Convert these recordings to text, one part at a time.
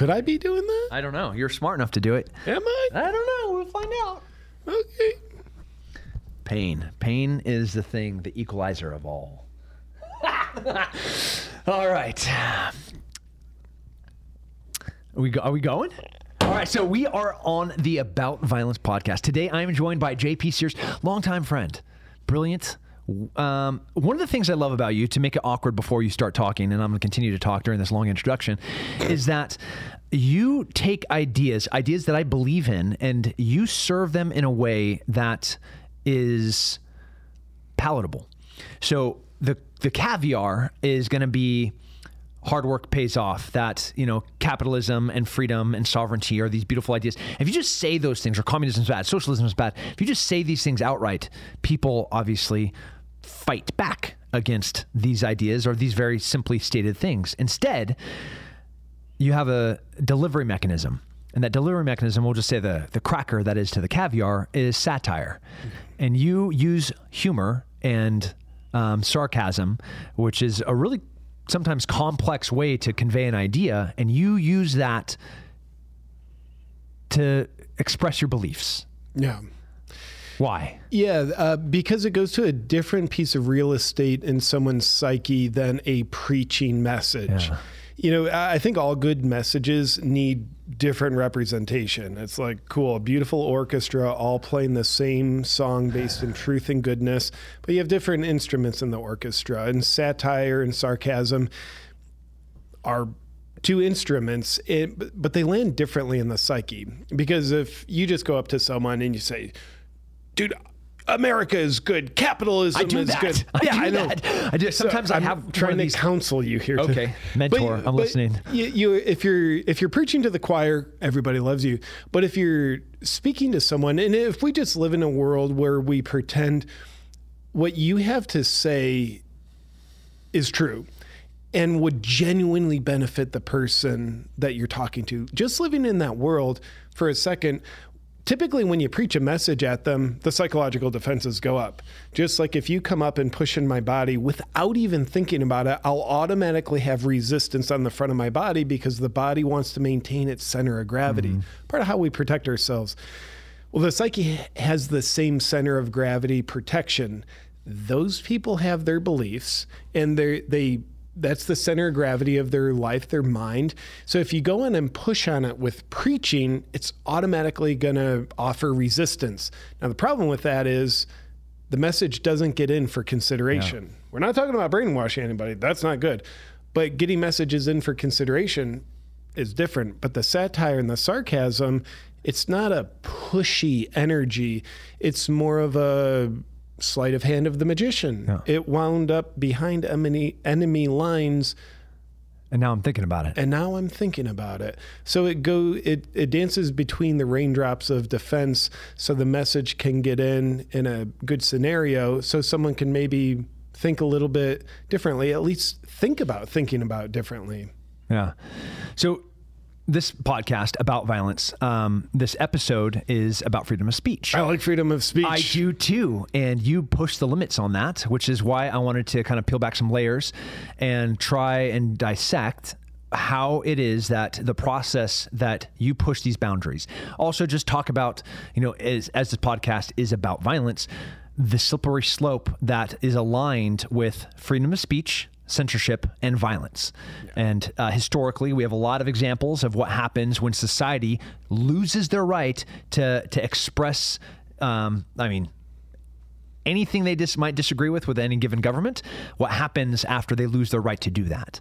Could I be doing that? I don't know. You're smart enough to do it. Am I? I don't know. We'll find out. Okay. Pain. Pain is the thing, the equalizer of all. all right. Are we, go, are we going? All right, so we are on the About Violence podcast. Today I am joined by JP Sears, longtime friend, brilliant. Um, one of the things I love about you, to make it awkward before you start talking, and I'm going to continue to talk during this long introduction, is that you take ideas, ideas that I believe in, and you serve them in a way that is palatable. So the the caviar is going to be hard work pays off that you know capitalism and freedom and sovereignty are these beautiful ideas if you just say those things or communism is bad socialism is bad if you just say these things outright people obviously fight back against these ideas or these very simply stated things. Instead you have a delivery mechanism. And that delivery mechanism we'll just say the the cracker that is to the caviar is satire. And you use humor and um, sarcasm which is a really sometimes complex way to convey an idea and you use that to express your beliefs. Yeah. Why Yeah, uh, because it goes to a different piece of real estate in someone's psyche than a preaching message. Yeah. You know, I think all good messages need different representation. It's like, cool, a beautiful orchestra all playing the same song based in truth and goodness, but you have different instruments in the orchestra. And satire and sarcasm are two instruments, it, but they land differently in the psyche. Because if you just go up to someone and you say, dude, America is good. Capitalism I do is that. good. I yeah, do I know. that. I do. Sometimes I I'm have trying to these- counsel you here. Okay. Mentor, I'm listening. You, you, if you're if you're preaching to the choir, everybody loves you. But if you're speaking to someone, and if we just live in a world where we pretend what you have to say is true and would genuinely benefit the person that you're talking to. Just living in that world for a second, typically when you preach a message at them, the psychological defenses go up. Just like if you come up and push in my body without even thinking about it, I'll automatically have resistance on the front of my body because the body wants to maintain its center of gravity. Mm-hmm. Part of how we protect ourselves. Well, the psyche has the same center of gravity protection. Those people have their beliefs and they they that's the center of gravity of their life, their mind. So if you go in and push on it with preaching, it's automatically going to offer resistance. Now the problem with that is the message doesn't get in for consideration. We're not talking about brainwashing anybody. That's not good. But getting messages in for consideration is different. But the satire and the sarcasm, it's not a pushy energy. It's more of a sleight of hand of the magician. It wound up behind enemy, enemy lines and now i'm thinking about it and now I'm thinking about it. So it go it it dances between the raindrops of defense, so the message can get in in a good scenario, so someone can maybe think a little bit differently. At least think about thinking about differently. Yeah. So this podcast about violence, um, this episode is about freedom of speech. I like freedom of speech. I do too. And you push the limits on that, which is why I wanted to kind of peel back some layers and try and dissect how it is that the process that you push these boundaries. Also, just talk about, you know, as, as this podcast is about violence, the slippery slope that is aligned with freedom of speech, censorship, and violence. And uh, historically, we have a lot of examples of what happens when society loses their right to to express. Um, I mean, anything they dis- might disagree with with any given government. What happens after they lose their right to do that,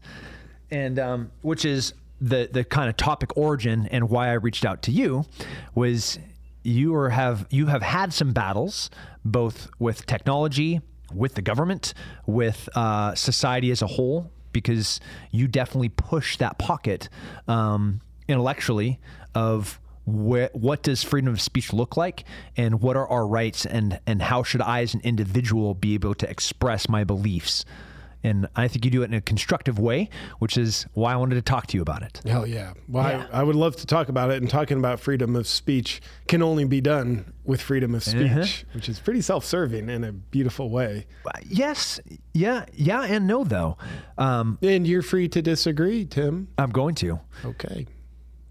and um, which is the the kind of topic origin and why I reached out to you was you are have you have had some battles both with technology, with the government, with uh, society as a whole, because you definitely push that pocket um, intellectually of what does freedom of speech look like? And what are our rights? And and how should I as an individual be able to express my beliefs and I think you do it in a constructive way which is why I wanted to talk to you about it Hell yeah. Well, Yeah. I, I would love to talk about it. And talking about freedom of speech can only be done with freedom of speech, Uh-huh. which is pretty self serving in a beautiful way. yes yeah yeah and no though um, And you're free to disagree, Tim. I'm going to Okay.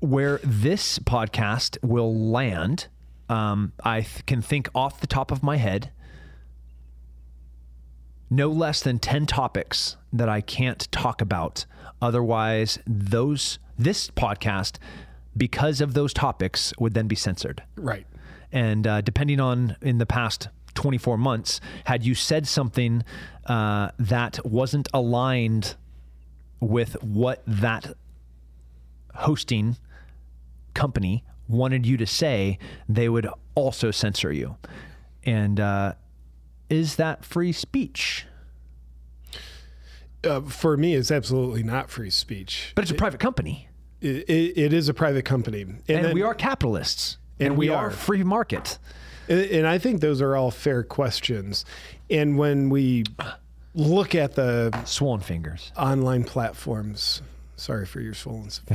where this podcast will land, um, I th- can think off the top of my head no less than 10 topics that I can't talk about. Otherwise, those this podcast, because of those topics, would then be censored. Right. And uh, depending on in the past 24 months, had you said something uh, that wasn't aligned with what that hosting company wanted you to say, they would also censor you. And uh, is that free speech? Uh, for me, it's absolutely not free speech. But it's a private company. It, it, it is a private company. And, And, then- we are capitalists. And we, we are free market. And and I think those are all fair questions. And when we look at the Swollen fingers. online platforms, sorry for your swollen.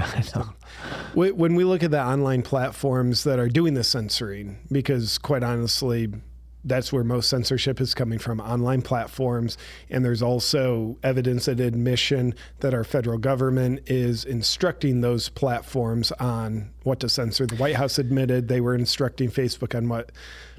Wh- When we look at the online platforms that are doing the censoring, because quite honestly, that's where most censorship is coming from online platforms. And there's also evidence and admission that our federal government is instructing those platforms on what to censor. The White House admitted they were instructing Facebook on what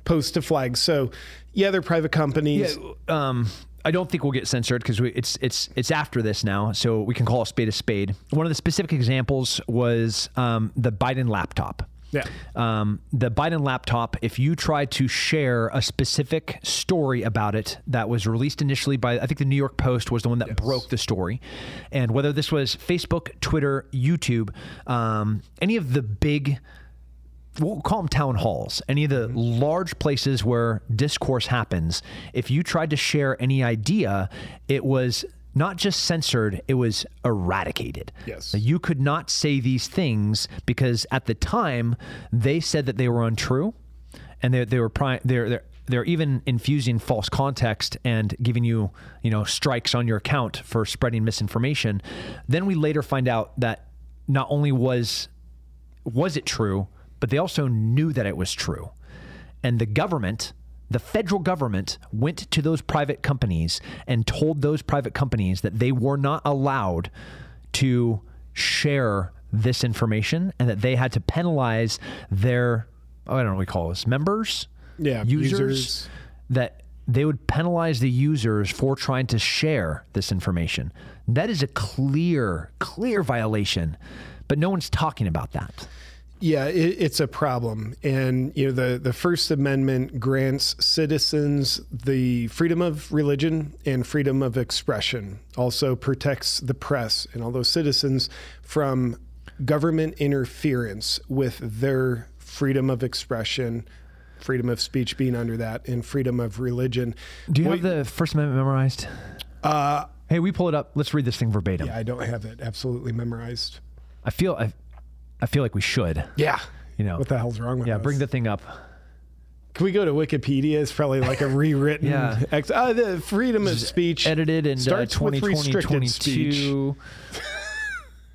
posts to flag. So, yeah, they're private companies. um, I don't think we'll get censored because it's it's it's after this now, so we can call a spade a spade. One of the specific examples was um, the Biden laptop. Yeah. Um, the Biden laptop, if you tried to share a specific story about it that was released initially by, I think the New York Post was the one that broke the story. And whether this was Facebook, Twitter, YouTube, um, any of the big we'll call them town halls, any of the large places where discourse happens, if you tried to share any idea, it was not just censored, it was eradicated. Yes. You could not say these things because at the time they said that they were untrue and they, they were pri- they're, they're they're even infusing false context and giving you, you know, strikes on your account for spreading misinformation. Then we later find out that not only was was it true, but they also knew that it was true. And the government, the federal government, went to those private companies and told those private companies that they were not allowed to share this information and that they had to penalize their, I don't know what we call this, members, Yeah, users, users. that they would penalize the users for trying to share this information. That is a clear, clear violation, but no one's talking about that. Yeah, it, it's a problem, and you know the the First Amendment grants citizens the freedom of religion and freedom of expression. Also protects the press and all those citizens from government interference with their freedom of expression, freedom of speech being under that, and freedom of religion. Do you Wait, have the First Amendment memorized? Uh, Hey, we pull it up. Let's read this thing verbatim. yeah, I don't have it absolutely memorized. I feel I, I feel like we should. Yeah, You know. what the hell's wrong with yeah, us? bring the thing up. Can we go to Wikipedia? It's probably like a rewritten. Yeah. ex- uh, the freedom of speech Edited in uh, starts with restricted speech. 2022.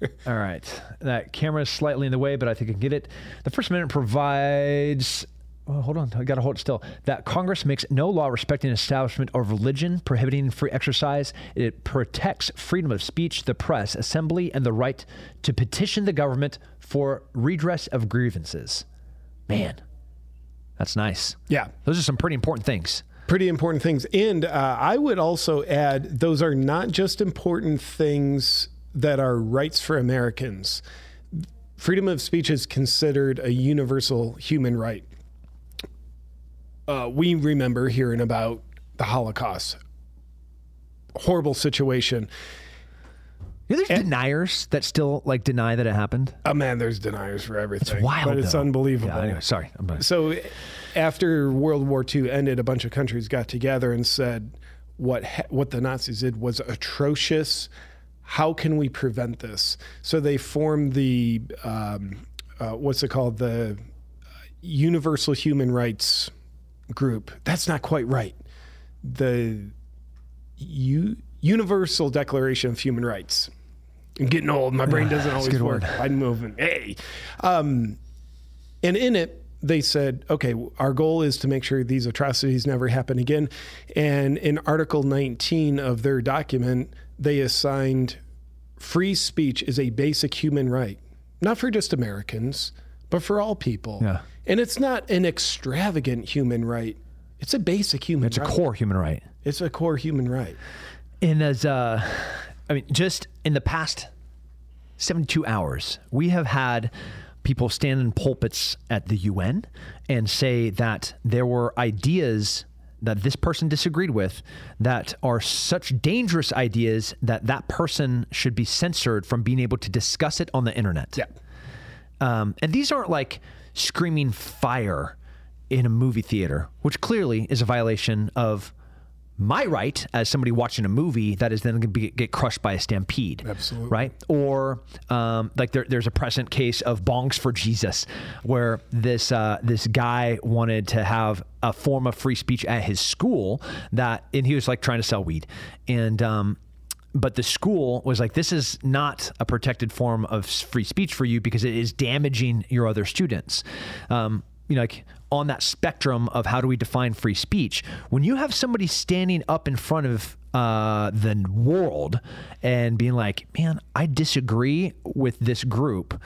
All right. That camera is slightly in the way, but I think I can get it. The First Amendment provides. Well, hold on. I got to hold it still. That Congress makes no law respecting establishment of religion, prohibiting free exercise. It protects freedom of speech, the press, assembly, and the right to petition the government for redress of grievances. Man, that's nice. Yeah, Those are some pretty important things. pretty important things. And uh, I would also add those are not just important things that are rights for Americans. Freedom of speech is considered a universal human right. Uh, we remember hearing about the Holocaust. Horrible situation. You know, there's deniers that still like deny that it happened. Oh man, there's deniers for everything. It's wild, but it's though. unbelievable. Yeah, anyway, sorry. So, after World War II ended, a bunch of countries got together and said, "What ha- what the Nazis did was atrocious. How can we prevent this?" So they formed the um, uh, what's it called the Universal Human Rights Group. That's not quite right. The U- Universal Declaration of Human Rights. I'm getting old. My brain doesn't always work. word. I'm moving. Hey. Um, and in it, they said, okay, our goal is to make sure these atrocities never happen again. And in Article 19 of their document, they assigned free speech is a basic human right. not for just Americans, but for all people. Yeah. And it's not an extravagant human right. It's a basic human It's a core human right. It's a core human right. And as uh, I mean, just in the past 72 hours, we have had people stand in pulpits at the UN and say that there were ideas that this person disagreed with that are such dangerous ideas that that person should be censored from being able to discuss it on the internet. Yeah. Um, and these aren't like screaming fire in a movie theater, which clearly is a violation of my right as somebody watching a movie that is then going to be, get crushed by a stampede. Absolutely. Right? Or um, like there, there's a present case of Bongs for Jesus, where this uh, this guy wanted to have a form of free speech at his school that, and he was like trying to sell weed, and um, but the school was like, this is not a protected form of free speech for you because it is damaging your other students. Um, you know, like on that spectrum of how do we define free speech, when you have somebody standing up in front of uh, the world and being like, man, I disagree with this group.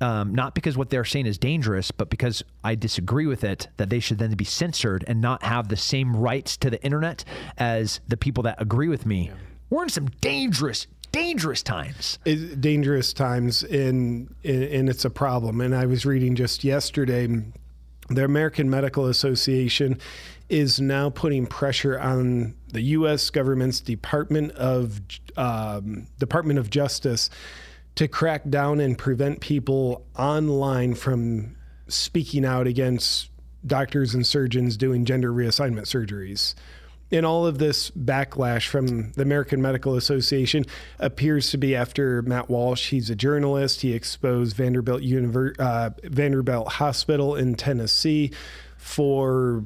Um, not because what they're saying is dangerous, but because I disagree with it, that they should then be censored and not have the same rights to the internet as the people that agree with me. We're in some dangerous, dangerous times. It, dangerous times, and, and it's a problem. And I was reading just yesterday, the American Medical Association is now putting pressure on the U.S. government's Department of um, Department of Justice to crack down and prevent people online from speaking out against doctors and surgeons doing gender reassignment surgeries. And all of this backlash from the American Medical Association appears to be after Matt Walsh. He's a journalist. He exposed Vanderbilt Univer- uh, Vanderbilt Hospital in Tennessee for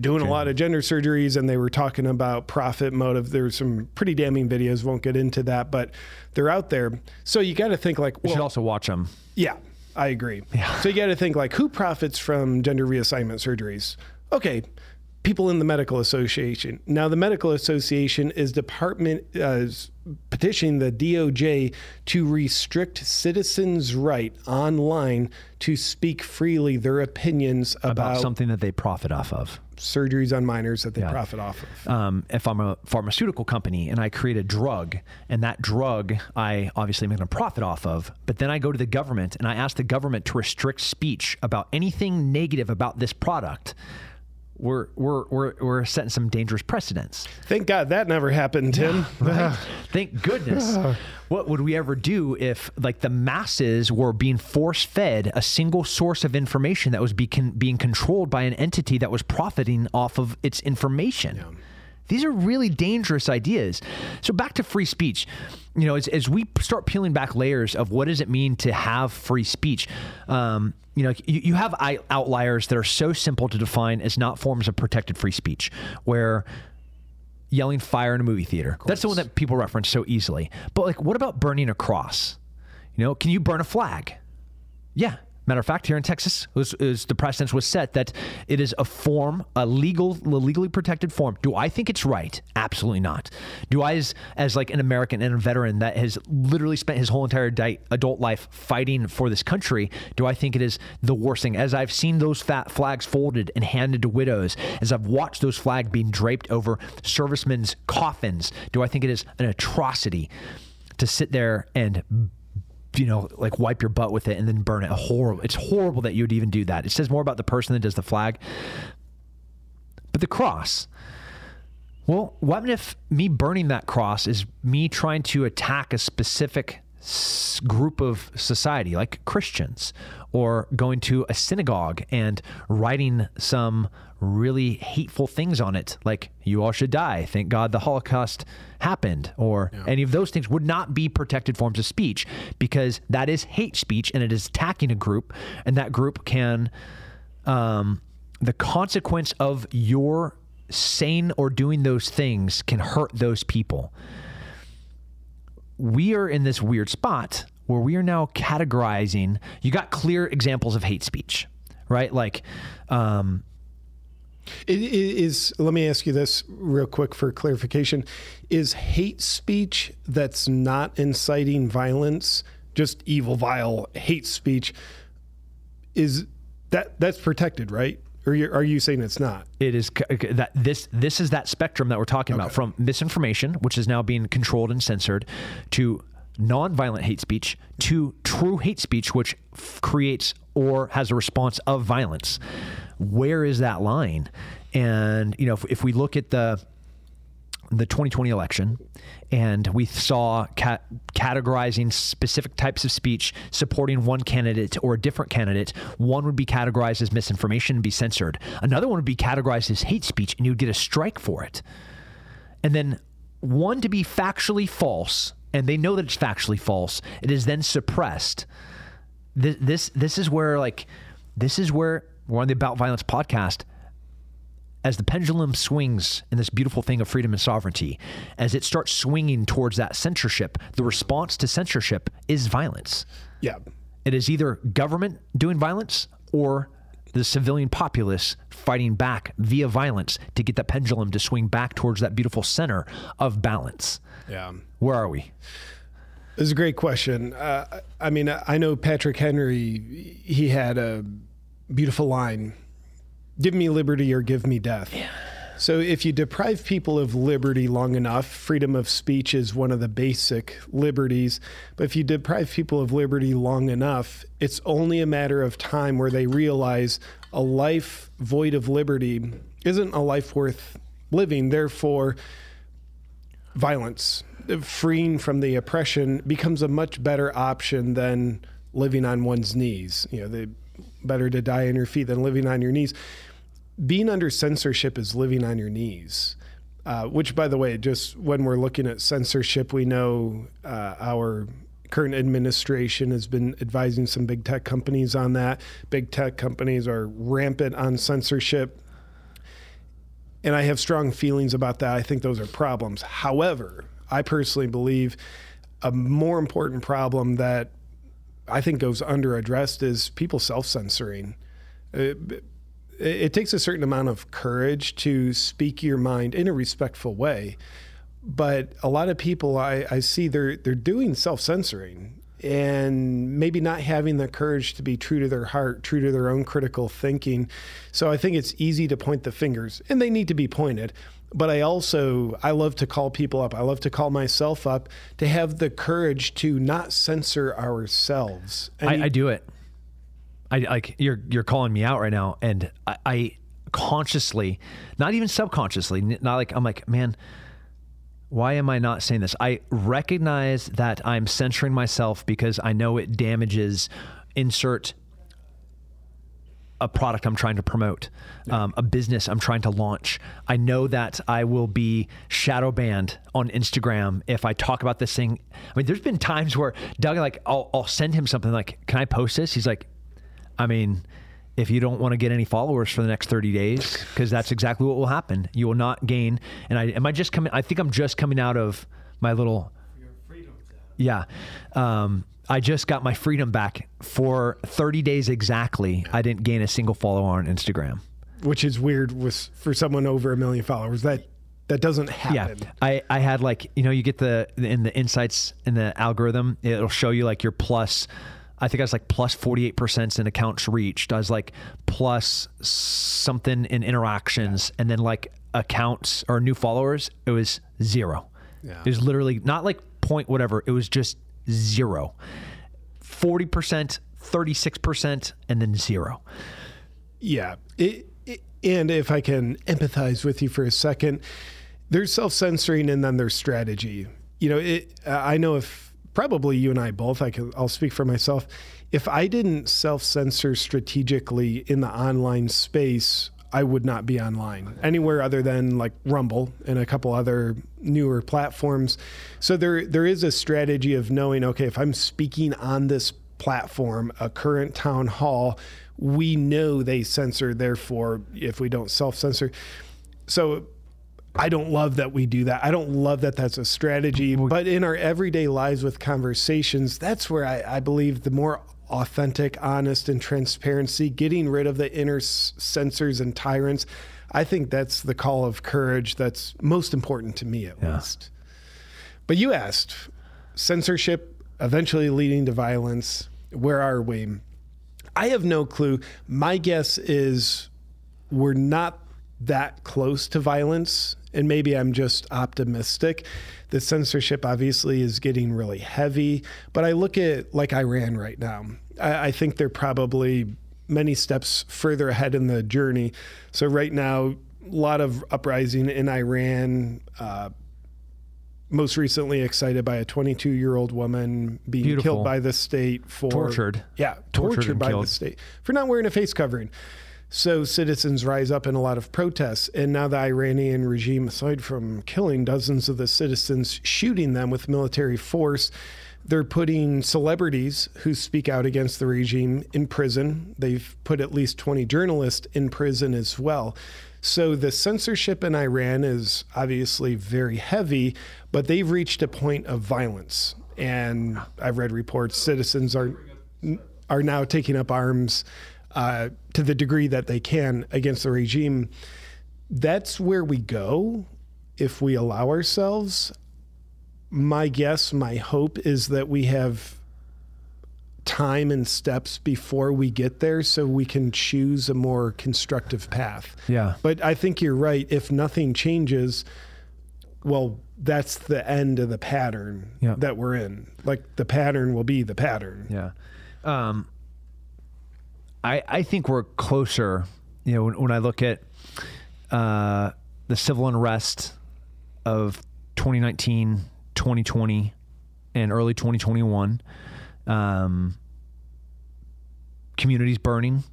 doing a lot of gender surgeries and they were talking about profit motive there's some pretty damning videos won't get into that but they're out there so you got to think like You should also watch them. yeah i agree yeah. so you got to think like who profits from gender reassignment surgeries okay people in the medical association. Now the medical association is department uh, is petitioning the doj to restrict citizens right online to speak freely their opinions About about, something that they profit off of. surgeries on minors that they profit off of. Um, if I'm a pharmaceutical company and I create a drug, and that drug I obviously am going to profit off of, but then I go to the government and I ask the government to restrict speech about anything negative about this product, we're we're we're, we're setting some dangerous precedents. Thank God that never happened, Tim. Thank goodness. what would we ever do if, like, the masses were being force fed a single source of information that was be con- being controlled by an entity that was profiting off of its information? These are really dangerous ideas. So back to free speech. You know, as, as we start peeling back layers of what does it mean to have free speech, um, you know, you, you have outliers that are so simple to define as not forms of protected free speech, where yelling fire in a movie theater. That's the one that people reference so easily. But like, what about burning a cross? You know, can you burn a flag? Yeah. Matter of fact, here in Texas, was, is the precedence was set that it is a form, a legal, a legally protected form. Do I think it's right? Absolutely not. Do I, as, as like an American and a veteran that has literally spent his whole entire di- adult life fighting for this country, do I think it is the worst thing? As I've seen those fat flags folded and handed to widows, as I've watched those flags being draped over servicemen's coffins, do I think it is an atrocity to sit there and you know, like wipe your butt with it and then burn it. Horrible. It's horrible that you would even do that. It says more about the person that does the flag. But the cross. Well, what if me burning that cross is me trying to attack a specific group of society, like Christians, or going to a synagogue and writing some really hateful things on it, like "You all should die." Thank God the Holocaust happened, or any of those things would not be protected forms of speech because that is hate speech and it is attacking a group, and that group can. Um, the consequence of your saying or doing those things can hurt those people. We are in this weird spot where we are now categorizing. You got clear examples of hate speech, right? Like, um, It is. Let me ask you this real quick for clarification: Is hate speech that's not inciting violence just evil, vile hate speech, is that that's protected, right? Or are you saying it's not? It is that this this is that spectrum that we're talking about from misinformation, which is now being controlled and censored, to nonviolent hate speech, to true hate speech, which f- creates or has a response of violence. Where is that line? And you know, if, if we look at the the 2020 election, and we saw ca- categorizing specific types of speech supporting one candidate or a different candidate. One would be categorized as misinformation and be censored. Another one would be categorized as hate speech, and you'd get a strike for it. And then one to be factually false, and they know that it's factually false. It is then suppressed. This this this is where like this is where we're on the About Violence podcast as the pendulum swings in this beautiful thing of freedom and sovereignty, as it starts swinging towards that censorship, the response to censorship is violence. Yeah. It is either government doing violence or the civilian populace fighting back via violence to get that pendulum to swing back towards that beautiful center of balance. Yeah. Where are we? This is a great question. Uh, I mean, I know Patrick Henry, he had a beautiful line give me liberty or give me death. Yeah. So if you deprive people of liberty long enough, freedom of speech is one of the basic liberties. But if you deprive people of liberty long enough, it's only a matter of time where they realize a life void of liberty isn't a life worth living. Therefore, violence, freeing from the oppression, becomes a much better option than living on one's knees. You know, the better to die on your feet than living on your knees. Being under censorship is living on your knees. Uh, which, by the way, just when we're looking at censorship, we know uh, our current administration has been advising some big tech companies on that. Big tech companies are rampant on censorship. And I have strong feelings about that. I think those are problems. However, I personally believe a more important problem that I think goes under addressed is people self censoring. It, it, takes a certain amount of courage to speak your mind in a respectful way, but a lot of people I, I see they're they're doing self censoring and maybe not having the courage to be true to their heart, true to their own critical thinking. So I think it's easy to point the fingers, and they need to be pointed but I also I love to call people up. I love to call myself up to have the courage to not censor ourselves. I, you, I, do it. I like you're you're calling me out right now, and I, I consciously, not even subconsciously, not like I'm like man. Why am I not saying this? I recognize that I'm censoring myself because I know it damages insert a product I'm trying to promote, yeah. um, a business I'm trying to launch. I know that I will be shadow banned on Instagram if I talk about this thing. I mean, there's been times where Doug, like, I'll, I'll send him something like, "Can I post this?" He's like, "I mean." If you don't want to get any followers for the next 30 days, because that's exactly what will happen. You will not gain. And I am I just coming? I think I'm just coming out of my little. Yeah. Um, I just got my freedom back for 30 days exactly. I didn't gain a single follower on Instagram. Which is weird with for someone over a million followers. That that doesn't happen. Yeah. I, I had like, you know, you get the in the insights in the algorithm, it'll show you like your plus I think I was like plus 48% in accounts reached. I was like plus something in interactions and then like accounts or new followers, it was zero. Yeah. It was literally not like point whatever. It was just zero. 40%, 36%, and then zero. Yeah. It, it, and if I can empathize with you for a second, there's self censoring and then there's strategy. You know, it, I know if probably you and I both, I can, I'll speak for myself. If I didn't self censor strategically in the online space, I would not be online anywhere other than like Rumble and a couple other newer platforms. So there there is a strategy of knowing okay, if I'm speaking on this platform, a current town hall, we know they censor therefore if we don't self-censor. So I don't love that we do that. I don't love that that's a strategy. But in our everyday lives with conversations, that's where I, I believe the more authentic, honest, and transparency, getting rid of the inner censors and tyrants. I think that's the call of courage that's most important to me, at yeah. least. But you asked censorship eventually leading to violence. Where are we? I have no clue. My guess is we're not that close to violence, and maybe I'm just optimistic. The censorship obviously is getting really heavy, but I look at like Iran right now. I, I think they're probably many steps further ahead in the journey. So right now, a lot of uprising in Iran. Uh, most recently excited by a 22 year old woman being Beautiful. killed by the state for Tortured. Yeah, Tortured tortured, by killed. the state for not wearing a face covering. So citizens rise up in a lot of protests, and now the Iranian regime, aside from killing dozens of the citizens, shooting them with military force, they're putting celebrities who speak out against the regime in prison. They've put at least 20 journalists in prison as well. So the censorship in Iran is obviously very heavy, but they've reached a point of violence. And I've read reports citizens are are now taking up arms uh, to the degree that they can against the regime. That's where we go if we allow ourselves. My guess, my hope is that we have time and steps before we get there so we can choose a more constructive path. Yeah. But I think you're right. If nothing changes, well, that's the end of the pattern Yeah. that we're in. Like the pattern will be the pattern. Yeah. Um, I I think we're closer. You know, when, when I look at uh, the civil unrest of 2019, 2020, and early 2021, um, communities burning,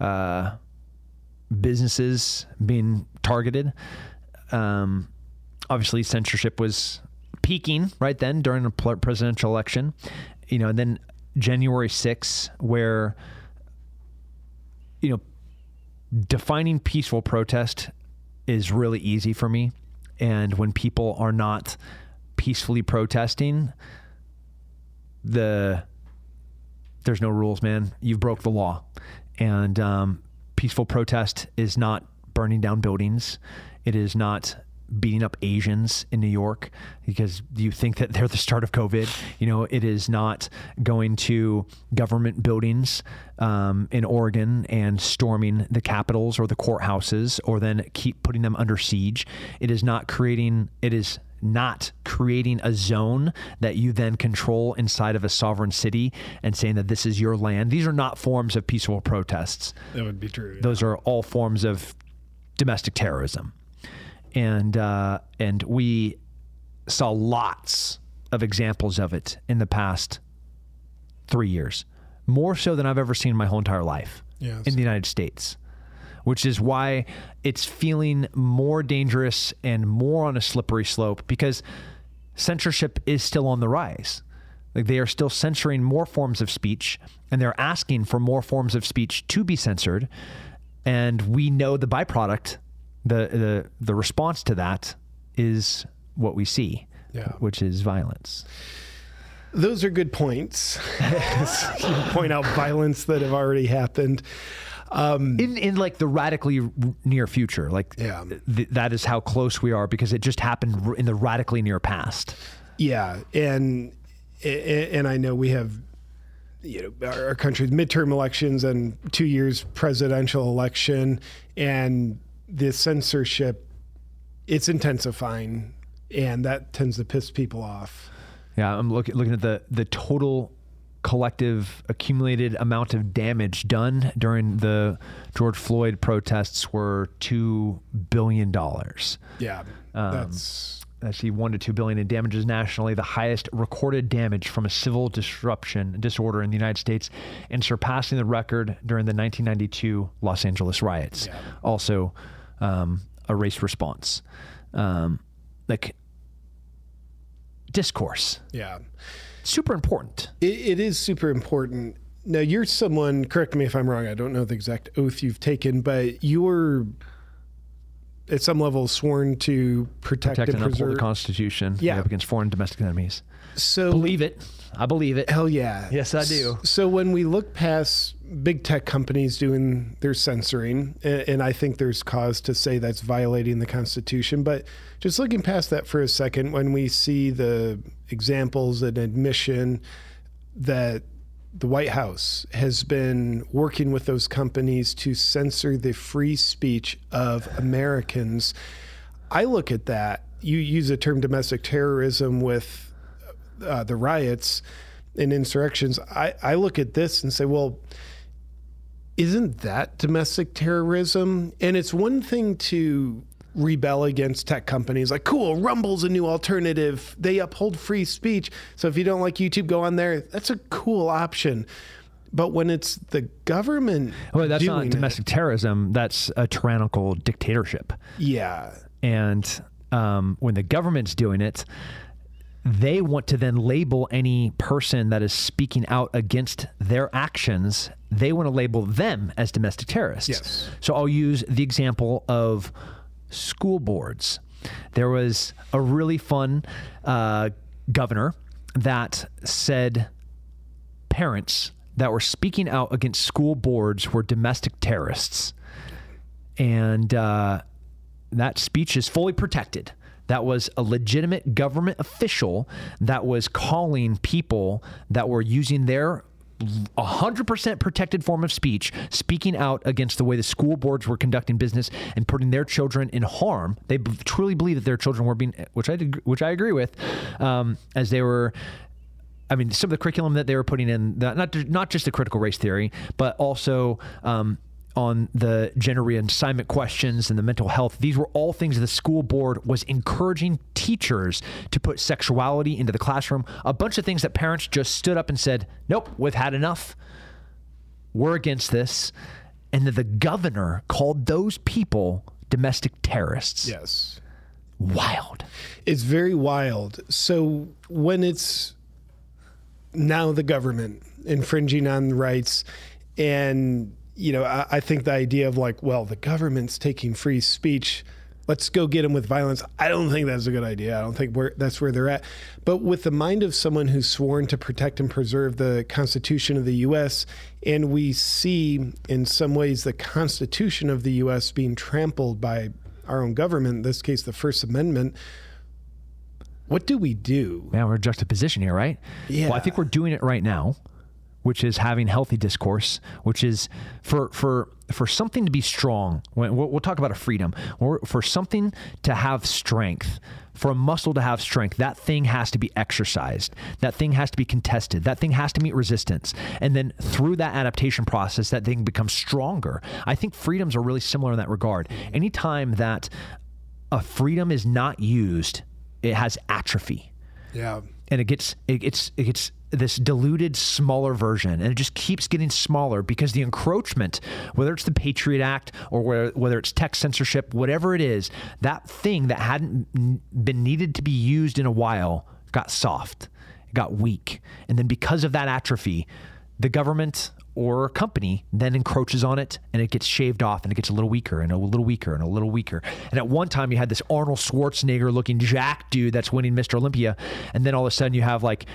uh, businesses being targeted. Um, obviously, censorship was peaking right then during the presidential election. You know, and then January 6th, where you know defining peaceful protest is really easy for me, and when people are not peacefully protesting, the there's no rules, man. You've broke the law, and um, peaceful protest is not burning down buildings. It is not beating up Asians in New York because you think that they're the start of COVID. You know, it is not going to government buildings um, in Oregon and storming the capitals or the courthouses or then keep putting them under siege. It is not creating, it is not creating a zone that you then control inside of a sovereign city and saying that this is your land. These are not forms of peaceful protests. That would be true. yeah. Those are all forms of domestic terrorism, and uh, and we saw lots of examples of it in the past three years, more so than I've ever seen in my whole entire life Yes. in the United States. Which is why it's feeling more dangerous and more on a slippery slope because censorship is still on the rise. Like they are still censoring more forms of speech and they're asking for more forms of speech to be censored. And we know the byproduct, the the the response to that is what we see, Yeah. which is violence. Those are good points. you point out violence that have already happened. Um, in in like the radically near future like Yeah. th- that is how close we are because it just happened in the radically near past Yeah, and and I know we have you know our our country's midterm elections and two years presidential election, and the censorship it's intensifying, and that tends to piss people off. yeah i'm looking looking at the the total collective accumulated amount of damage done during the george floyd protests were 2 billion dollars Yeah, um, that's actually one to two billion in damages nationally, the highest recorded damage from a civil disruption disorder in the United States, and surpassing the record during the 1992 Los Angeles riots. Yeah. Also, um, a race response, um, like discourse, yeah. super important. It, it is super important. Now, you're someone, correct me if I'm wrong, I don't know the exact oath you've taken, but you're at some level sworn to protect, Protect and and uphold preserve. the Constitution Yeah. up against foreign domestic enemies. so Believe it. I believe it. hell yeah. Yes, I do. So when we look past big tech companies doing their censoring, a- and I think there's cause to say that's violating the Constitution, but just looking past that for a second, when we see the examples and admission that the White House has been working with those companies to censor the free speech of Americans. I look at that. You use the term domestic terrorism with uh, the riots and insurrections. I, I look at this and say, well, isn't that domestic terrorism? And it's one thing to rebel against tech companies like cool rumble's a new alternative they uphold free speech so if you don't like youtube go on there that's a cool option but when it's the government Well, that's not doing it- domestic terrorism. That's a tyrannical dictatorship. yeah And um, when the government's doing it, they want to then label any person that is speaking out against their actions. They want to label them as domestic terrorists. Yes. So I'll use the example of school boards. There was a really fun uh, governor that said parents that were speaking out against school boards were domestic terrorists. And uh, that speech is fully protected. That was a legitimate government official that was calling people that were using their 100% protected form of speech, speaking out against the way the school boards were conducting business and putting their children in harm. They b- truly believe that their children were being, which I did, which I agree with, um, as they were I mean, some of the curriculum that they were putting in, not not just the critical race theory, but also um, on the gender reassignment questions and the mental health. These were all things the school board was encouraging teachers to put sexuality into the classroom. A bunch of things that parents just stood up and said, "Nope, we've had enough. We're against this." And then the governor called those people domestic terrorists. yes Wild. it's very wild. So when it's now the government infringing on rights, and you know, I, I think the idea of like, well, the government's taking free speech. Let's go get them with violence. I don't think that's a good idea. I don't think we're, that's where they're at. But with the mind of someone who's sworn to protect and preserve the Constitution of the U.S., and we see in some ways the Constitution of the U.S. being trampled by our own government, in this case, the First Amendment, what do we do? Man, we're in a juxtaposition here, right? Yeah. Well, I think we're doing it right now, which is having healthy discourse, which is for for for something to be strong. We'll, we'll talk about a freedom. Or for something to have strength, for a muscle to have strength, that thing has to be exercised. That thing has to be contested. That thing has to meet resistance, and then through that adaptation process, that thing becomes stronger. I think freedoms are really similar in that regard. Anytime that a freedom is not used, it has atrophy Yeah. and it gets it gets it gets this diluted smaller version and it just keeps getting smaller because the encroachment whether it's the patriot act or whether, whether it's tech censorship whatever it is that thing that hadn't been needed to be used in a while got soft got weak and then because of that atrophy the government or company then encroaches on it and it gets shaved off and it gets a little weaker and a little weaker and a little weaker. And at one time you had this Arnold Schwarzenegger looking jack dude that's winning Mr. Olympia. And then all of a sudden you have like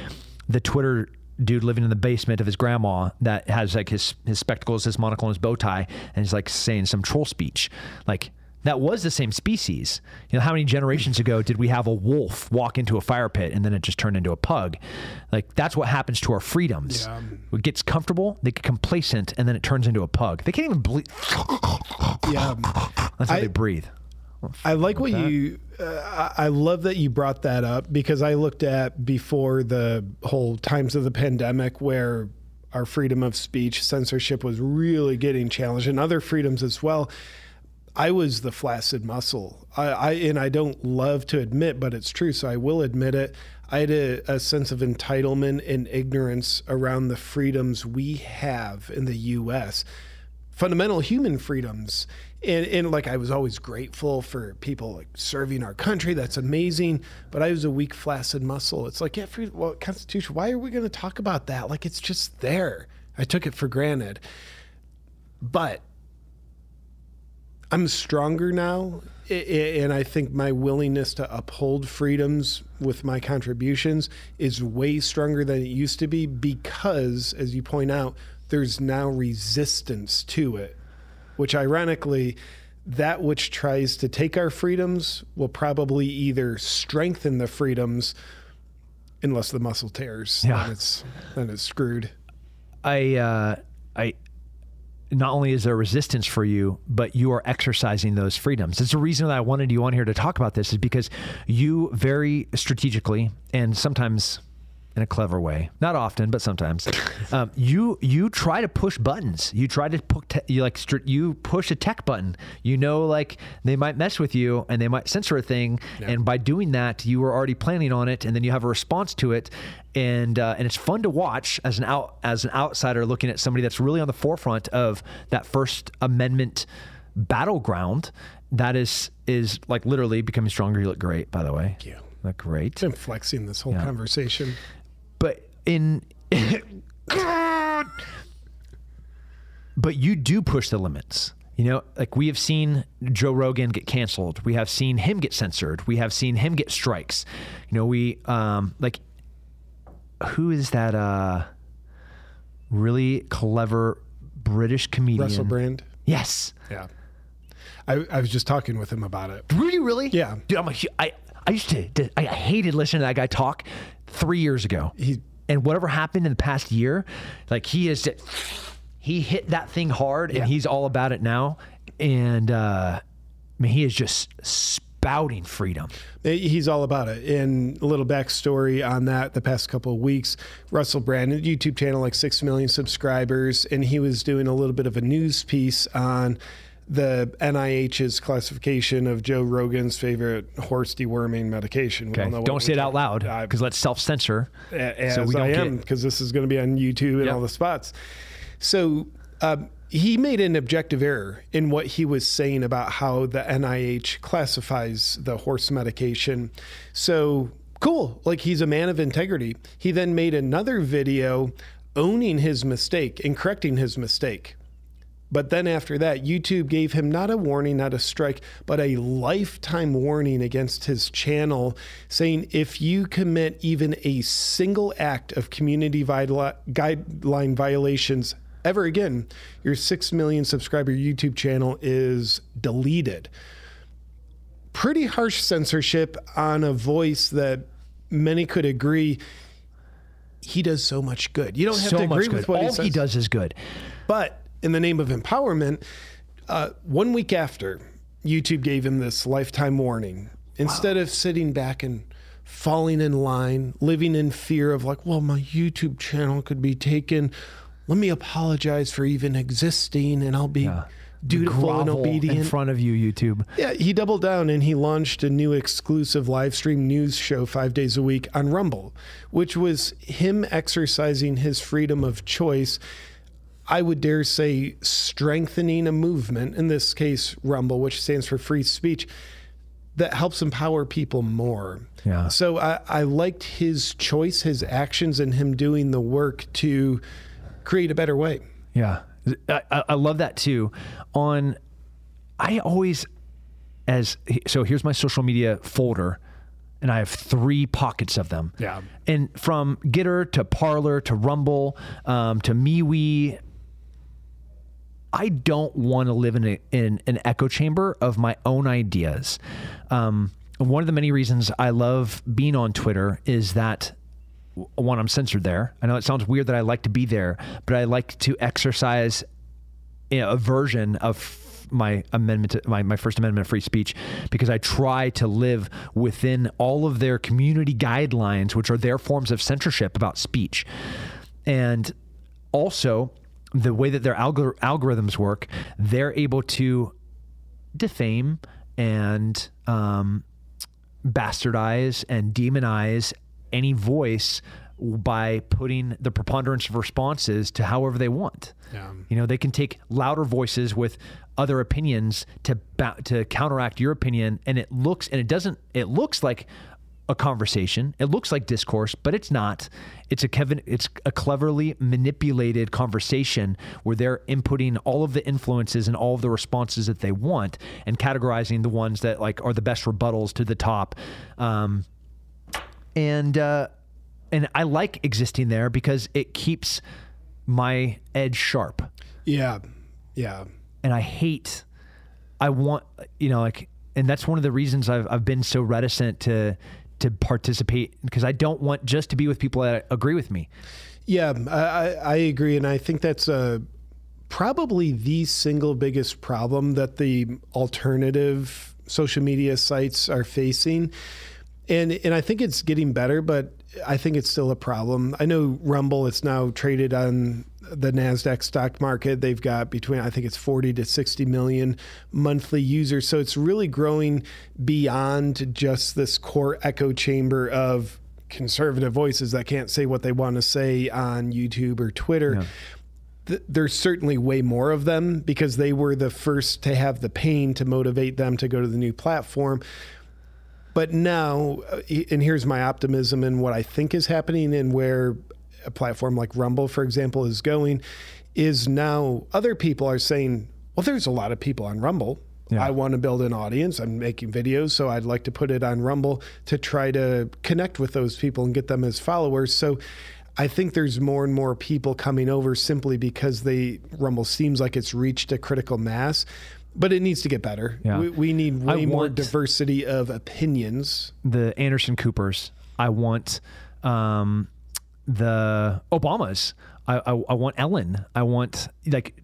the Twitter dude living in the basement of his grandma that has like his, his spectacles, his monocle, and his bow tie. And he's like saying some troll speech. Like, that was the same species. You know, how many generations ago did we have a wolf walk into a fire pit and then it just turned into a pug? Like that's what happens to our freedoms. Yeah. It gets comfortable, they get complacent, and then it turns into a pug. They can't even breathe. Yeah. That's how I- they breathe. I like what you. Uh, I I love that you brought that up because I looked at before the whole times of the pandemic where our freedom of speech, censorship was really getting challenged, and other freedoms as well. I was the flaccid muscle. I, I and I don't love to admit, but it's true, so I will admit it. I had a, a sense of entitlement and ignorance around the freedoms we have in the U.S fundamental human freedoms. And, and like I was always grateful for people like serving our country. That's amazing. But I was a weak, flaccid muscle. It's like, yeah, free, well, Constitution. Why are we going to talk about that? Like it's just there. I took it for granted. But I'm stronger now, and I think my willingness to uphold freedoms with my contributions is way stronger than it used to be because, as you point out, there's now resistance to it, which ironically, that which tries to take our freedoms will probably either strengthen the freedoms unless the muscle tears. Yeah. Then it's, then it's screwed. I, uh, I, not only is there resistance for you, but you are exercising those freedoms. It's the reason that I wanted you on here to talk about this is because you very strategically and sometimes in a clever way, not often, but sometimes, um, you you try to push buttons. You try to put te- you like str- you push a tech button. You know, like they might mess with you and they might censor a thing, and by doing that, you were already planning on it, and then you have a response to it, and uh, and it's fun to watch as an out as an outsider looking at somebody that's really on the forefront of that First Amendment battleground. That is is like literally becoming stronger. You look great, by the way. Thank you. Look great. Been flexing this whole conversation. But in but you do push the limits. You know, like we have seen Joe Rogan get canceled. We have seen him get censored. We have seen him get strikes. You know, we um like who is that uh really clever British comedian? Russell Brand. Yes. Yeah. I, I was just talking with him about it. Really, really? Yeah. Dude, I'm a, hu- I, I used to, I hated listening to that guy talk three years ago. He- and whatever happened in the past year, like he is, he hit that thing hard and Yeah. he's all about it now. And, uh, I mean, he is just spouting freedom. He's all about it. And a little backstory on that the past couple of weeks Russell Brand, YouTube channel, like 6 million subscribers, and he was doing a little bit of a news piece on the NIH's classification of Joe Rogan's favorite horse deworming medication. We Okay. what Don't say it out loud because let's self censor. as so we don't I am because this is going to be on YouTube and Yep. all the spots. So um, he made an objective error in what he was saying about how the NIH classifies the horse medication. So cool, like he's a man of integrity. He then made another video owning his mistake and correcting his mistake. But then after that, YouTube gave him not a warning, not a strike, but a lifetime warning against his channel, saying if you commit even a single act of community guideline violations ever again, your 6 million subscriber YouTube channel is deleted. Pretty harsh censorship on a voice that many could agree he does so much good. You don't have So to agree with what All he says. he does is good. But in the name of empowerment, uh, one week after, YouTube gave him this lifetime warning. Instead of sitting back and falling in line, living in fear of, like, well, my YouTube channel could be taken, let me apologize for even existing and I'll be dutiful and obedient. in front of you, YouTube. Yeah, he doubled down and he launched a new exclusive live stream news show five days a week on Rumble, which was him exercising his freedom of choice. I would dare say strengthening a movement, in this case, Rumble, which stands for free speech, that helps empower people more. Yeah. So I, I liked his choice, his actions, and him doing the work to create a better way. Yeah, I, I I love that too. On, I always, as so here's my social media folder, and I have three pockets of them. Yeah. and from Gettr to Parler to Rumble um, to MeWe. I don't want to live in, a, in an echo chamber of my own ideas. Um, one of the many reasons I love being on Twitter is that one, I'm censored there. I know it sounds weird that I like to be there, but I like to exercise you know, a version of my amendment, to, my, my First Amendment free speech, because I try to live within all of their community guidelines, which are their forms of censorship about speech. And also, the way that their algor- algorithms work, they're able to defame and um, bastardize and demonize any voice by putting the preponderance of responses to however they want. Yeah. You know, they can take louder voices with other opinions to ba- to counteract your opinion, and it looks and it doesn't. It looks like a conversation. It looks like discourse, but it's not. It's a Kevin. It's a cleverly manipulated conversation where they're inputting all of the influences and all of the responses that they want, and categorizing the ones that like are the best rebuttals to the top. Um, and uh, and I like existing there because it keeps my edge sharp. Yeah, yeah. And I hate. I want you know like, and that's one of the reasons I've I've been so reticent to to participate because I don't want just to be with people that agree with me. Yeah, I, I agree, and I think that's uh, probably the single biggest problem that the alternative social media sites are facing, and and I think it's getting better, but I think it's still a problem. I know Rumble; it's now traded on the Nasdaq stock market. They've got between I think it's 40 to 60 million monthly users. So it's really growing beyond just this core echo chamber of conservative voices that can't say what they want to say on YouTube or Twitter. Yeah. there's certainly way more of them because they were the first to have the pain to motivate them to go to the new platform. But now, uh, and here's my optimism and what I think is happening and where a platform like Rumble, for example, is going, is now other people are saying, well, there's a lot of people on Rumble. Yeah. I want to build an audience. I'm making videos, so I'd like to put it on Rumble to try to connect with those people and get them as followers. So I think there's more and more people coming over simply because they Rumble seems like it's reached a critical mass. But it needs to get better. Yeah. We, we need way more diversity of opinions. The Anderson Coopers. I want um, the Obamas. I, I, I want Ellen. I want like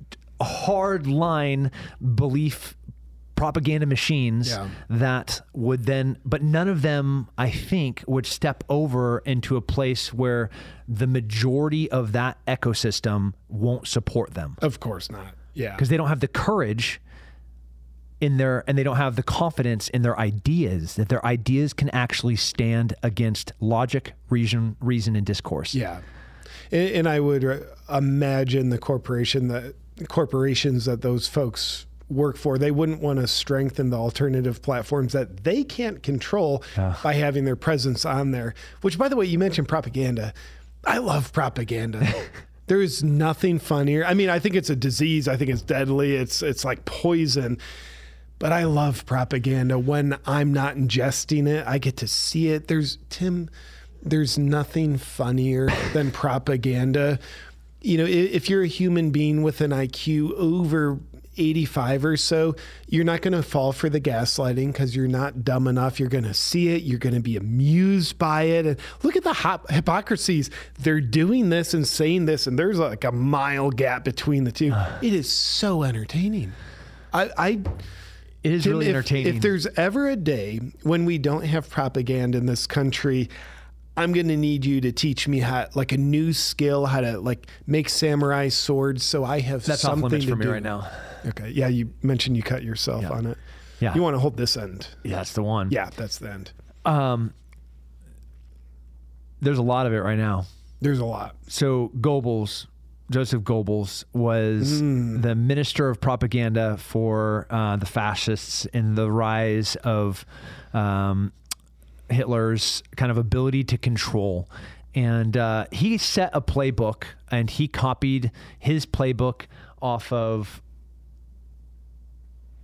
hard line belief propaganda machines yeah. that would then, but none of them, I think, would step over into a place where the majority of that ecosystem won't support them. Of course not. Yeah. Because they don't have the courage in their and they don't have the confidence in their ideas that their ideas can actually stand against logic, reason, reason, and discourse. Yeah, and, and I would uh, imagine the corporation that corporations that those folks work for, they wouldn't want to strengthen the alternative platforms that they can't control uh. by having their presence on there. Which, by the way, you mentioned propaganda. I love propaganda. there is nothing funnier. I mean, I think it's a disease. I think it's deadly. It's it's like poison. But I love propaganda when I'm not ingesting it. I get to see it. There's Tim, there's nothing funnier than propaganda. You know, if you're a human being with an IQ over 85 or so, you're not going to fall for the gaslighting because you're not dumb enough. You're going to see it. You're going to be amused by it. And look at the hop- hypocrisies. They're doing this and saying this, and there's like a mile gap between the two. It is so entertaining. I, I it is Tim, really entertaining. If, if there's ever a day when we don't have propaganda in this country, I'm going to need you to teach me how, like a new skill, how to like make samurai swords. So I have That's something off limits to for me do. right now. Okay. Yeah. You mentioned you cut yourself yeah. on it. Yeah. You want to hold this end. Yeah. That's the one. Yeah. That's the end. Um, there's a lot of it right now. There's a lot. So Goebbels Joseph Goebbels was mm. the minister of propaganda for uh, the fascists in the rise of um, Hitler's kind of ability to control. And uh, he set a playbook and he copied his playbook off of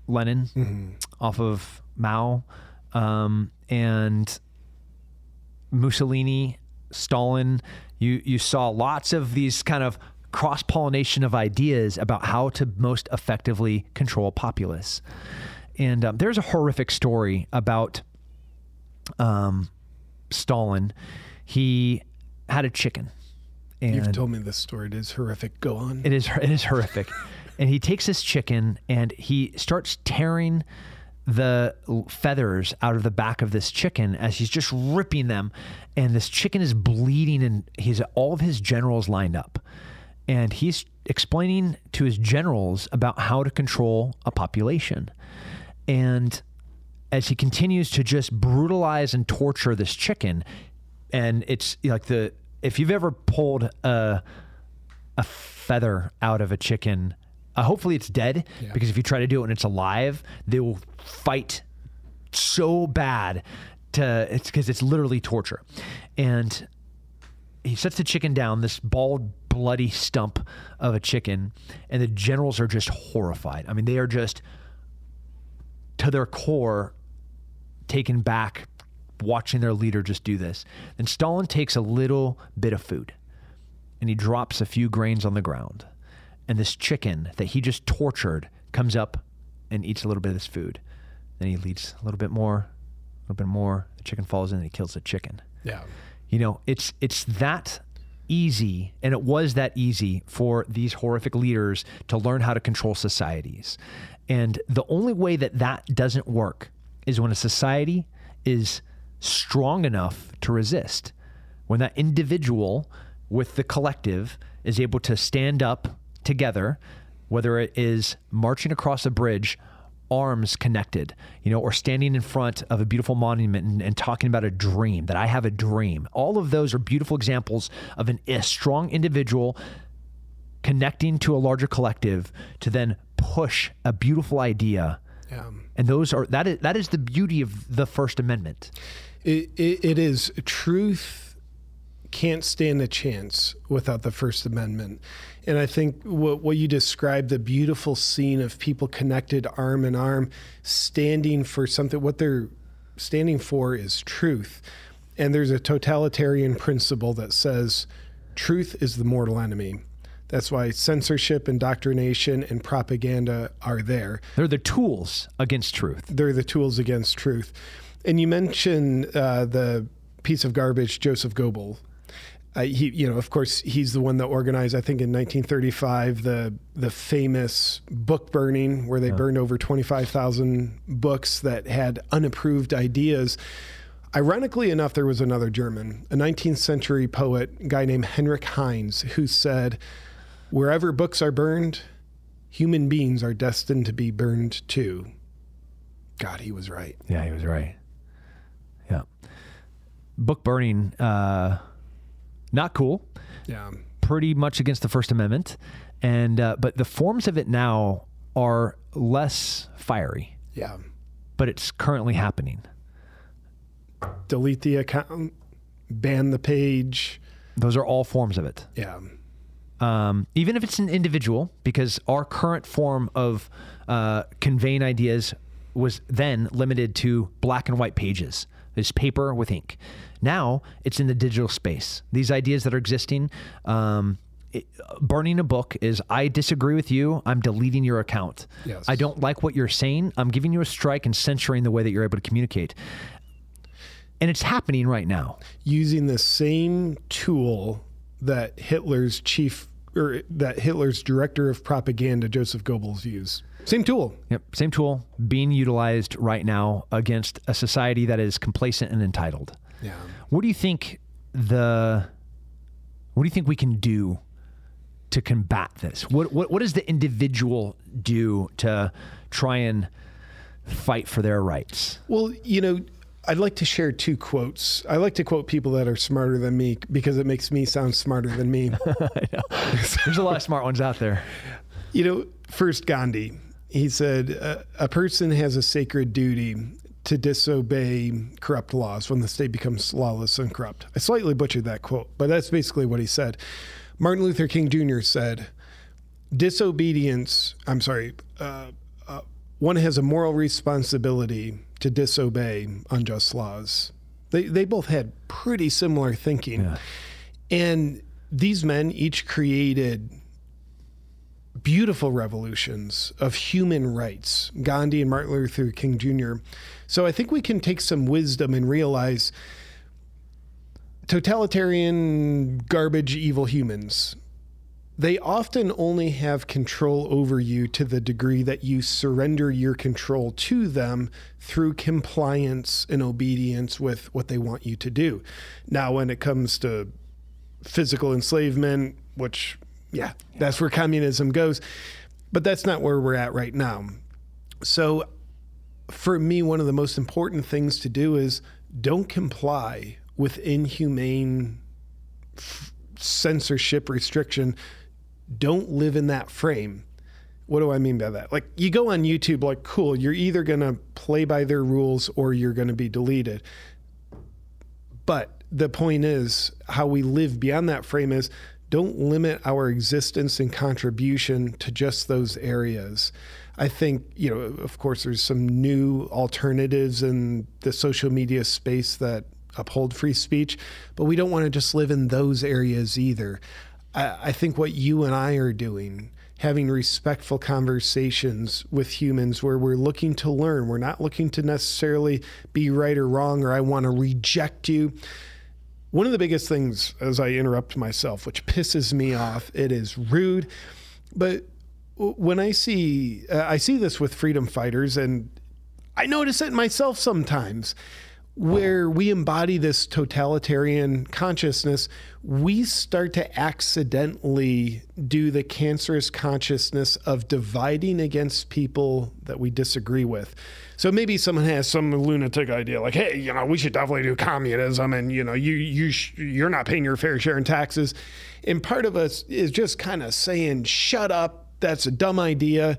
Lenin, mm-hmm. off of Mao, um, and Mussolini, Stalin. You you saw lots of these kind of cross pollination of ideas about how to most effectively control populace. And um, there's a horrific story about um, Stalin. He had a chicken. And You've told me this story. It is horrific. Go on. It is. It is horrific. and he takes his chicken and he starts tearing the feathers out of the back of this chicken as he's just ripping them and this chicken is bleeding and he's all of his generals lined up and he's explaining to his generals about how to control a population. And as he continues to just brutalize and torture this chicken, and it's like the if you've ever pulled a a feather out of a chicken, uh, hopefully it's dead yeah. because if you try to do it when it's alive, they will fight so bad to it's because it's literally torture, and he sets the chicken down, this bald, bloody stump of a chicken, and the generals are just horrified. I mean, they are just to their core taken back watching their leader just do this. Then Stalin takes a little bit of food and he drops a few grains on the ground. And this chicken that he just tortured comes up and eats a little bit of this food. Then he eats a little bit more, a little bit more. The chicken falls in and he kills the chicken. Yeah. You know, it's it's that easy and it was that easy for these horrific leaders to learn how to control societies. And the only way that that doesn't work is when a society is strong enough to resist. When that individual with the collective is able to stand up together, whether it is marching across a bridge arms connected, you know, or standing in front of a beautiful monument and, and, talking about a dream, that I have a dream. All of those are beautiful examples of an, a strong individual connecting to a larger collective to then push a beautiful idea. Yeah. And those are that is that is the beauty of the First Amendment. it, it, it is truth can't stand a chance without the First Amendment. And I think what, what you described, the beautiful scene of people connected arm in arm, standing for something, what they're standing for is truth. And there's a totalitarian principle that says truth is the mortal enemy. That's why censorship, indoctrination, and propaganda are there. They're the tools against truth. They're the tools against truth. And you mentioned uh, the piece of garbage, Joseph Goebbels, uh, he, you know, of course, he's the one that organized, I think, in 1935, the the famous book burning, where they yeah. burned over 25,000 books that had unapproved ideas. Ironically enough, there was another German, a 19th century poet, a guy named Heinrich Heine, who said, "Wherever books are burned, human beings are destined to be burned too." God, he was right. Yeah, he was right. Yeah, book burning. Uh not cool. Yeah. Pretty much against the First Amendment, and uh, but the forms of it now are less fiery. Yeah. But it's currently happening. Delete the account, ban the page. Those are all forms of it. Yeah. Um, even if it's an individual, because our current form of uh, conveying ideas was then limited to black and white pages. It's paper with ink. Now it's in the digital space. These ideas that are existing. Um, it, burning a book is I disagree with you. I'm deleting your account. Yes. I don't like what you're saying. I'm giving you a strike and censoring the way that you're able to communicate. And it's happening right now. Using the same tool that Hitler's chief or that Hitler's director of propaganda, Joseph Goebbels, used. Same tool. Yep. Same tool being utilized right now against a society that is complacent and entitled. Yeah. What do you think the what do you think we can do to combat this? What what what does the individual do to try and fight for their rights? Well, you know, I'd like to share two quotes. I like to quote people that are smarter than me because it makes me sound smarter than me. There's a lot of smart ones out there. You know, first Gandhi, he said, "A person has a sacred duty to disobey corrupt laws when the state becomes lawless and corrupt. I slightly butchered that quote, but that's basically what he said. Martin Luther King Jr. said, Disobedience, I'm sorry, uh, uh, one has a moral responsibility to disobey unjust laws. They, they both had pretty similar thinking. Yeah. And these men each created beautiful revolutions of human rights, Gandhi and Martin Luther King Jr. So I think we can take some wisdom and realize totalitarian, garbage, evil humans. They often only have control over you to the degree that you surrender your control to them through compliance and obedience with what they want you to do. Now, when it comes to physical enslavement, which yeah, that's where communism goes. But that's not where we're at right now. So, for me, one of the most important things to do is don't comply with inhumane f- censorship restriction. Don't live in that frame. What do I mean by that? Like, you go on YouTube, like, cool, you're either going to play by their rules or you're going to be deleted. But the point is, how we live beyond that frame is don't limit our existence and contribution to just those areas. I think, you know, of course, there's some new alternatives in the social media space that uphold free speech, but we don't want to just live in those areas either. I, I think what you and I are doing, having respectful conversations with humans where we're looking to learn, we're not looking to necessarily be right or wrong, or I want to reject you. One of the biggest things, as I interrupt myself, which pisses me off, it is rude, but when I see uh, I see this with freedom fighters, and I notice it myself sometimes, where we embody this totalitarian consciousness, we start to accidentally do the cancerous consciousness of dividing against people that we disagree with. So maybe someone has some lunatic idea like, "Hey, you know, we should definitely do communism, and you know, you you sh- you're not paying your fair share in taxes," and part of us is just kind of saying, "Shut up." that's a dumb idea.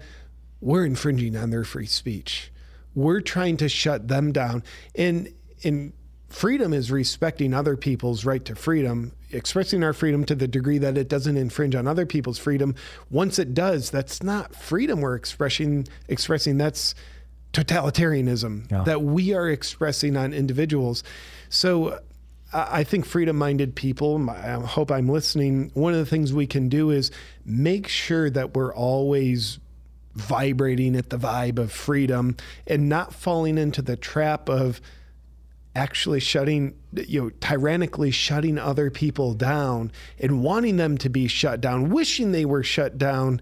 We're infringing on their free speech. We're trying to shut them down. And and freedom is respecting other people's right to freedom, expressing our freedom to the degree that it doesn't infringe on other people's freedom. Once it does, that's not freedom we're expressing expressing that's totalitarianism yeah. that we are expressing on individuals. So I think freedom minded people, I hope I'm listening. One of the things we can do is make sure that we're always vibrating at the vibe of freedom and not falling into the trap of actually shutting, you know, tyrannically shutting other people down and wanting them to be shut down, wishing they were shut down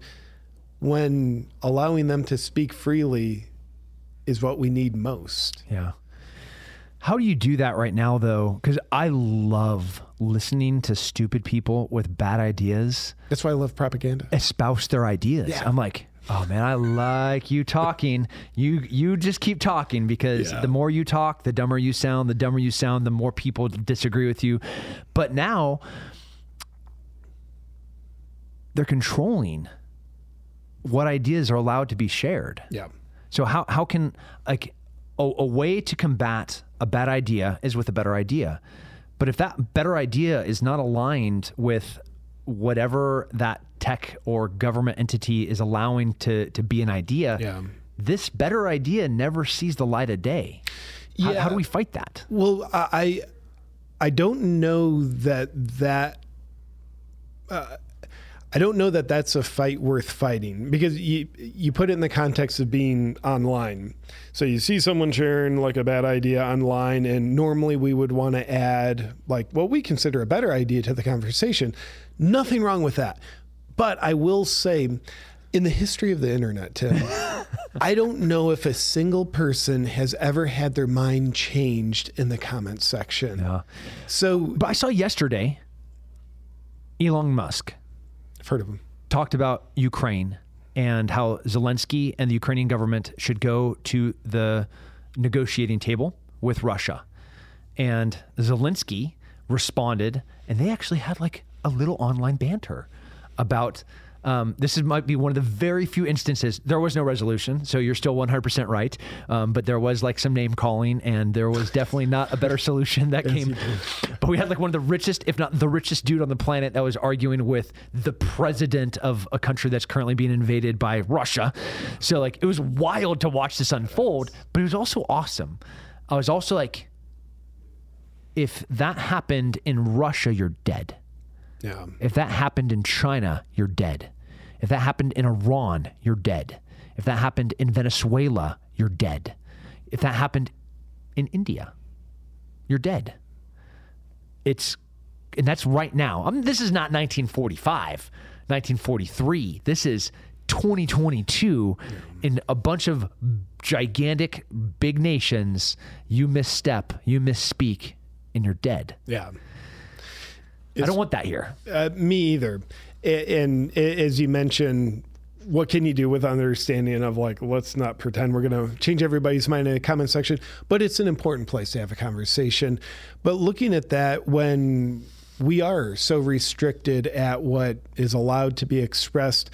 when allowing them to speak freely is what we need most. Yeah. How do you do that right now, though? Because I love listening to stupid people with bad ideas. That's why I love propaganda. Espouse their ideas. Yeah. I'm like, oh man, I like you talking. you you just keep talking because yeah. the more you talk, the dumber you sound. The dumber you sound, the more people disagree with you. But now they're controlling what ideas are allowed to be shared. Yeah. So how how can like a, a way to combat a bad idea is with a better idea. But if that better idea is not aligned with whatever that tech or government entity is allowing to to be an idea, yeah. this better idea never sees the light of day. Yeah. How, how do we fight that? Well, I I don't know that that uh, I don't know that that's a fight worth fighting because you you put it in the context of being online. So you see someone sharing like a bad idea online, and normally we would want to add like what we consider a better idea to the conversation. Nothing wrong with that, but I will say, in the history of the internet, Tim, I don't know if a single person has ever had their mind changed in the comment section. Yeah. So, but I saw yesterday, Elon Musk I've heard of him. Talked about Ukraine and how Zelensky and the Ukrainian government should go to the negotiating table with Russia. And Zelensky responded, and they actually had like a little online banter about um, this is, might be one of the very few instances. There was no resolution, so you're still 100% right. Um, but there was like some name calling, and there was definitely not a better solution that came. But we had like one of the richest, if not the richest dude on the planet, that was arguing with the president of a country that's currently being invaded by Russia. So like it was wild to watch this unfold, but it was also awesome. I was also like, if that happened in Russia, you're dead. Yeah. If that happened in China, you're dead. If that happened in Iran, you're dead. If that happened in Venezuela, you're dead. If that happened in India, you're dead. It's, and that's right now. I mean, this is not 1945, 1943. This is 2022 in a bunch of gigantic big nations. You misstep, you misspeak, and you're dead. Yeah. I don't want that here. Uh, me either. And, and as you mentioned, what can you do with understanding of like let's not pretend we're going to change everybody's mind in the comment section but it's an important place to have a conversation but looking at that when we are so restricted at what is allowed to be expressed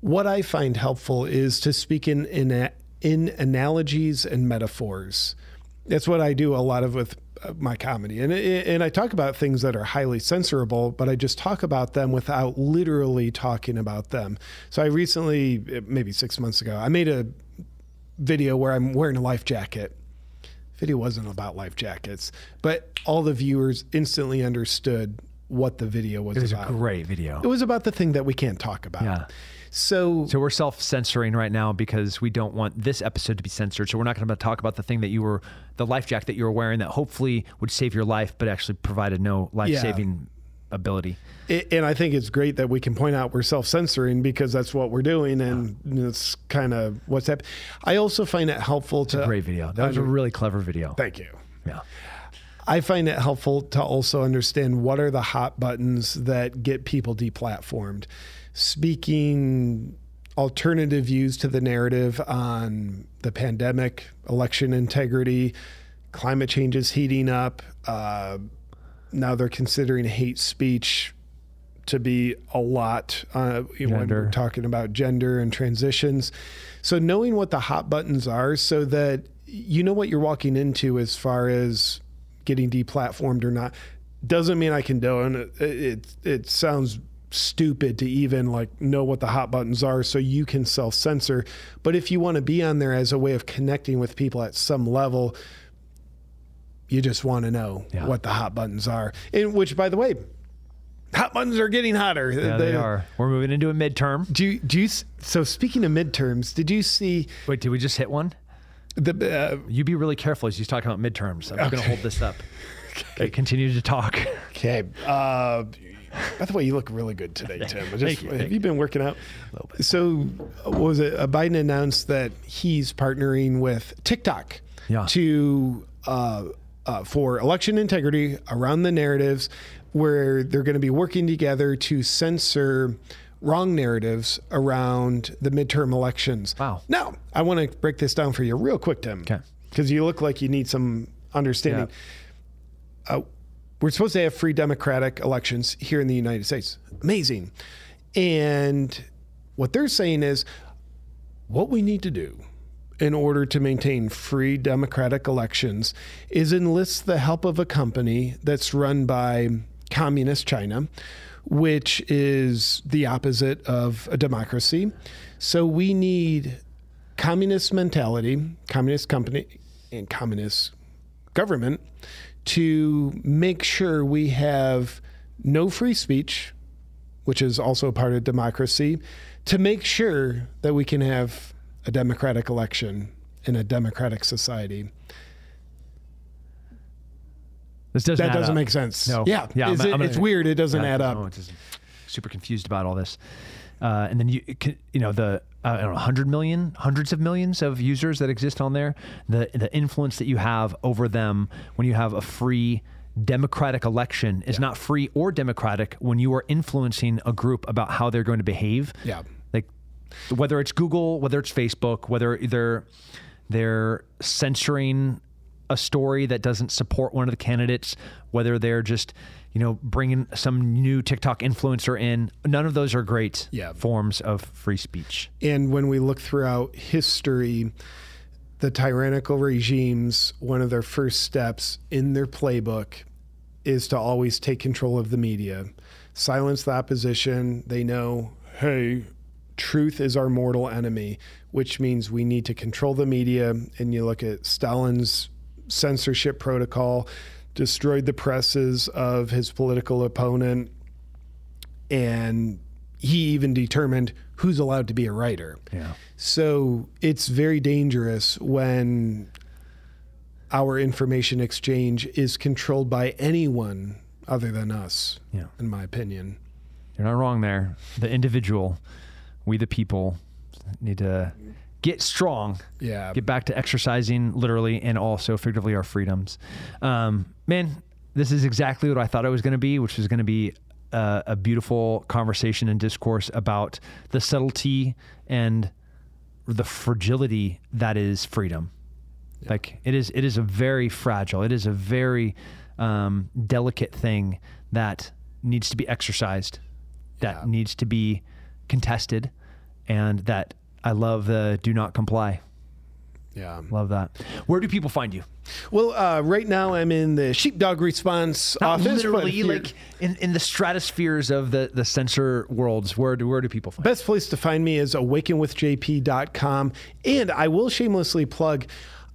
what i find helpful is to speak in in, in analogies and metaphors That's what I do a lot of with uh, my comedy, and eh, eh, and I talk about things that are highly censorable, but I just talk about them without literally talking about them. So I recently, eh, maybe six months ago, I made a video where I'm wearing a life jacket. Video wasn't about life jackets, but all the viewers instantly understood what the video was, It was about. a great video. It was about the thing that we can't talk about. Yeah. So, So we're self censoring right now because we don't want this episode to be censored. So we're not going to talk about the thing that you were, the life jacket that you were wearing that hopefully would save your life, but actually provided no life saving ability. it, and I think it's great that we can point out we're self censoring because that's what we're doing, and it's kind of what's happening. I also find it helpful to. Great video. That was a really clever video. Thank you. Yeah. I find it helpful to also understand what are the hot buttons that get people deplatformed. Speaking alternative views to the narrative on the pandemic, election integrity, climate change is heating up. Uh, now they're considering hate speech to be a lot uh, when we're talking about gender and transitions. So knowing what the hot buttons are, so that you know what you're walking into as far as getting deplatformed or not, doesn't mean I condone it. It, it sounds stupid to even like know what the hot buttons are so you can self censor. But if you want to be on there as a way of connecting with people at some level, you just want to know Yeah. what the hot buttons are. And which, by the way, hot buttons are getting hotter. Yeah, they are. We're moving into a midterm. Do you, do you, so speaking of midterms, did you see Wait, did we just hit one? the uh, You be really careful as he's talking about midterms. I'm going to hold this up. Okay, continue to talk. okay? Uh, by the way, you look really good today, Tim. Just, Thank you, have thank you been working out? So, was it? Uh, Biden announced that he's partnering with TikTok Yeah. to uh, uh, for election integrity around the narratives, where they're going to be working together to censor wrong narratives around the midterm elections. Wow. Now, I want to break this down for you real quick, Tim. Okay. Because you look like you need some understanding. Uh, we're supposed to have free democratic elections here in the United States. Amazing. And what they're saying is what we need to do in order to maintain free democratic elections is enlist the help of a company that's run by communist China, which is the opposite of a democracy. So we need communist mentality, communist company, and communist government to make sure we have no free speech, which is also part of democracy, to make sure that we can have a democratic election in a democratic society. This doesn't That doesn't up. make sense. No. Yeah. Yeah, it- I'm it's gonna- weird. It doesn't Yeah, add no, up. it's just super confused about all this. Uh, and then you, you know, the I don't know, hundred million, hundreds of millions of users that exist on there. The the influence that you have over them when you have a free democratic election is not free or democratic when you are influencing a group about how they're going to behave. Yeah. Like whether it's Google, whether it's Facebook, whether they're they're censoring a story that doesn't support one of the candidates, whether they're just you know bringing some new TikTok influencer in. None of those are great Yeah. forms of free speech. And when we look throughout history, the tyrannical regimes, one of their first steps in their playbook is to always take control of the media, silence the opposition. They know, hey, truth is our mortal enemy, which means we need to control the media. And you look at Stalin's censorship protocol, destroyed the presses of his political opponent and he even determined who's allowed to be a writer. Yeah. So it's very dangerous when our information exchange is controlled by anyone other than us, Yeah. in my opinion. You're not wrong there. The individual, we the people, need to get strong Yeah. get back to exercising literally and also figuratively our freedoms. Um, man, this is exactly what I thought it was going to be, which was going to be a, a beautiful conversation and discourse about the subtlety and the fragility that is freedom. Like it is, it is a very fragile. It is a very um, delicate thing that needs to be exercised, that Yeah. needs to be contested, and that I love the do not comply. Yeah. Love that. Where do people find you? Well, uh, right now I'm in the sheepdog response Not office. literally, like in, in the stratospheres of the, the censor worlds. Where do where do people find? Best place to find me is awakenwithjp.com. And I will shamelessly plug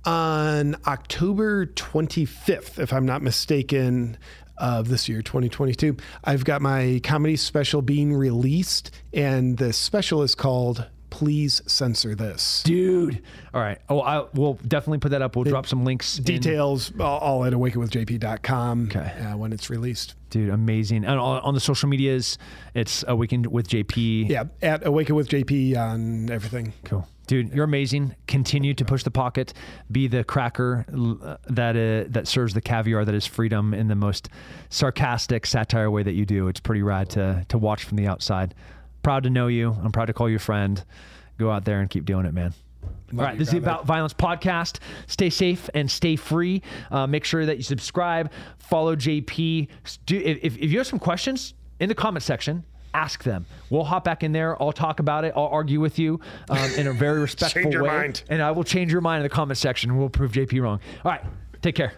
on October 25th, if I'm not mistaken, of this year, 2022, I've got my comedy special being released. And the special is called Please Censor This. Dude. All right. Oh, I we'll definitely put that up. We'll drop some links. Details all, all at awakenwithjp.com Okay. uh, when it's released. Dude, amazing. And on, on the social medias, it's Awakened with JP. Yeah, at Awaken with JP on everything. Cool. Dude, you're amazing. Continue to push the pocket. Be the cracker uh, that uh, that serves the caviar that is freedom in the most sarcastic satire way that you do. It's pretty rad to to watch from the outside. Proud to know you. I'm proud to call you a friend. Go out there and keep doing it, man. All right, you, this is the. About Violence podcast. Stay safe and stay free. Uh, make sure that you subscribe, follow JP. Do, if, if you have some questions in the comment section, ask them. We'll hop back in there. I'll talk about it. I'll argue with you um, in a very respectful your way. mind. And I will change your mind in the comment section. We'll prove JP wrong. All right, take care.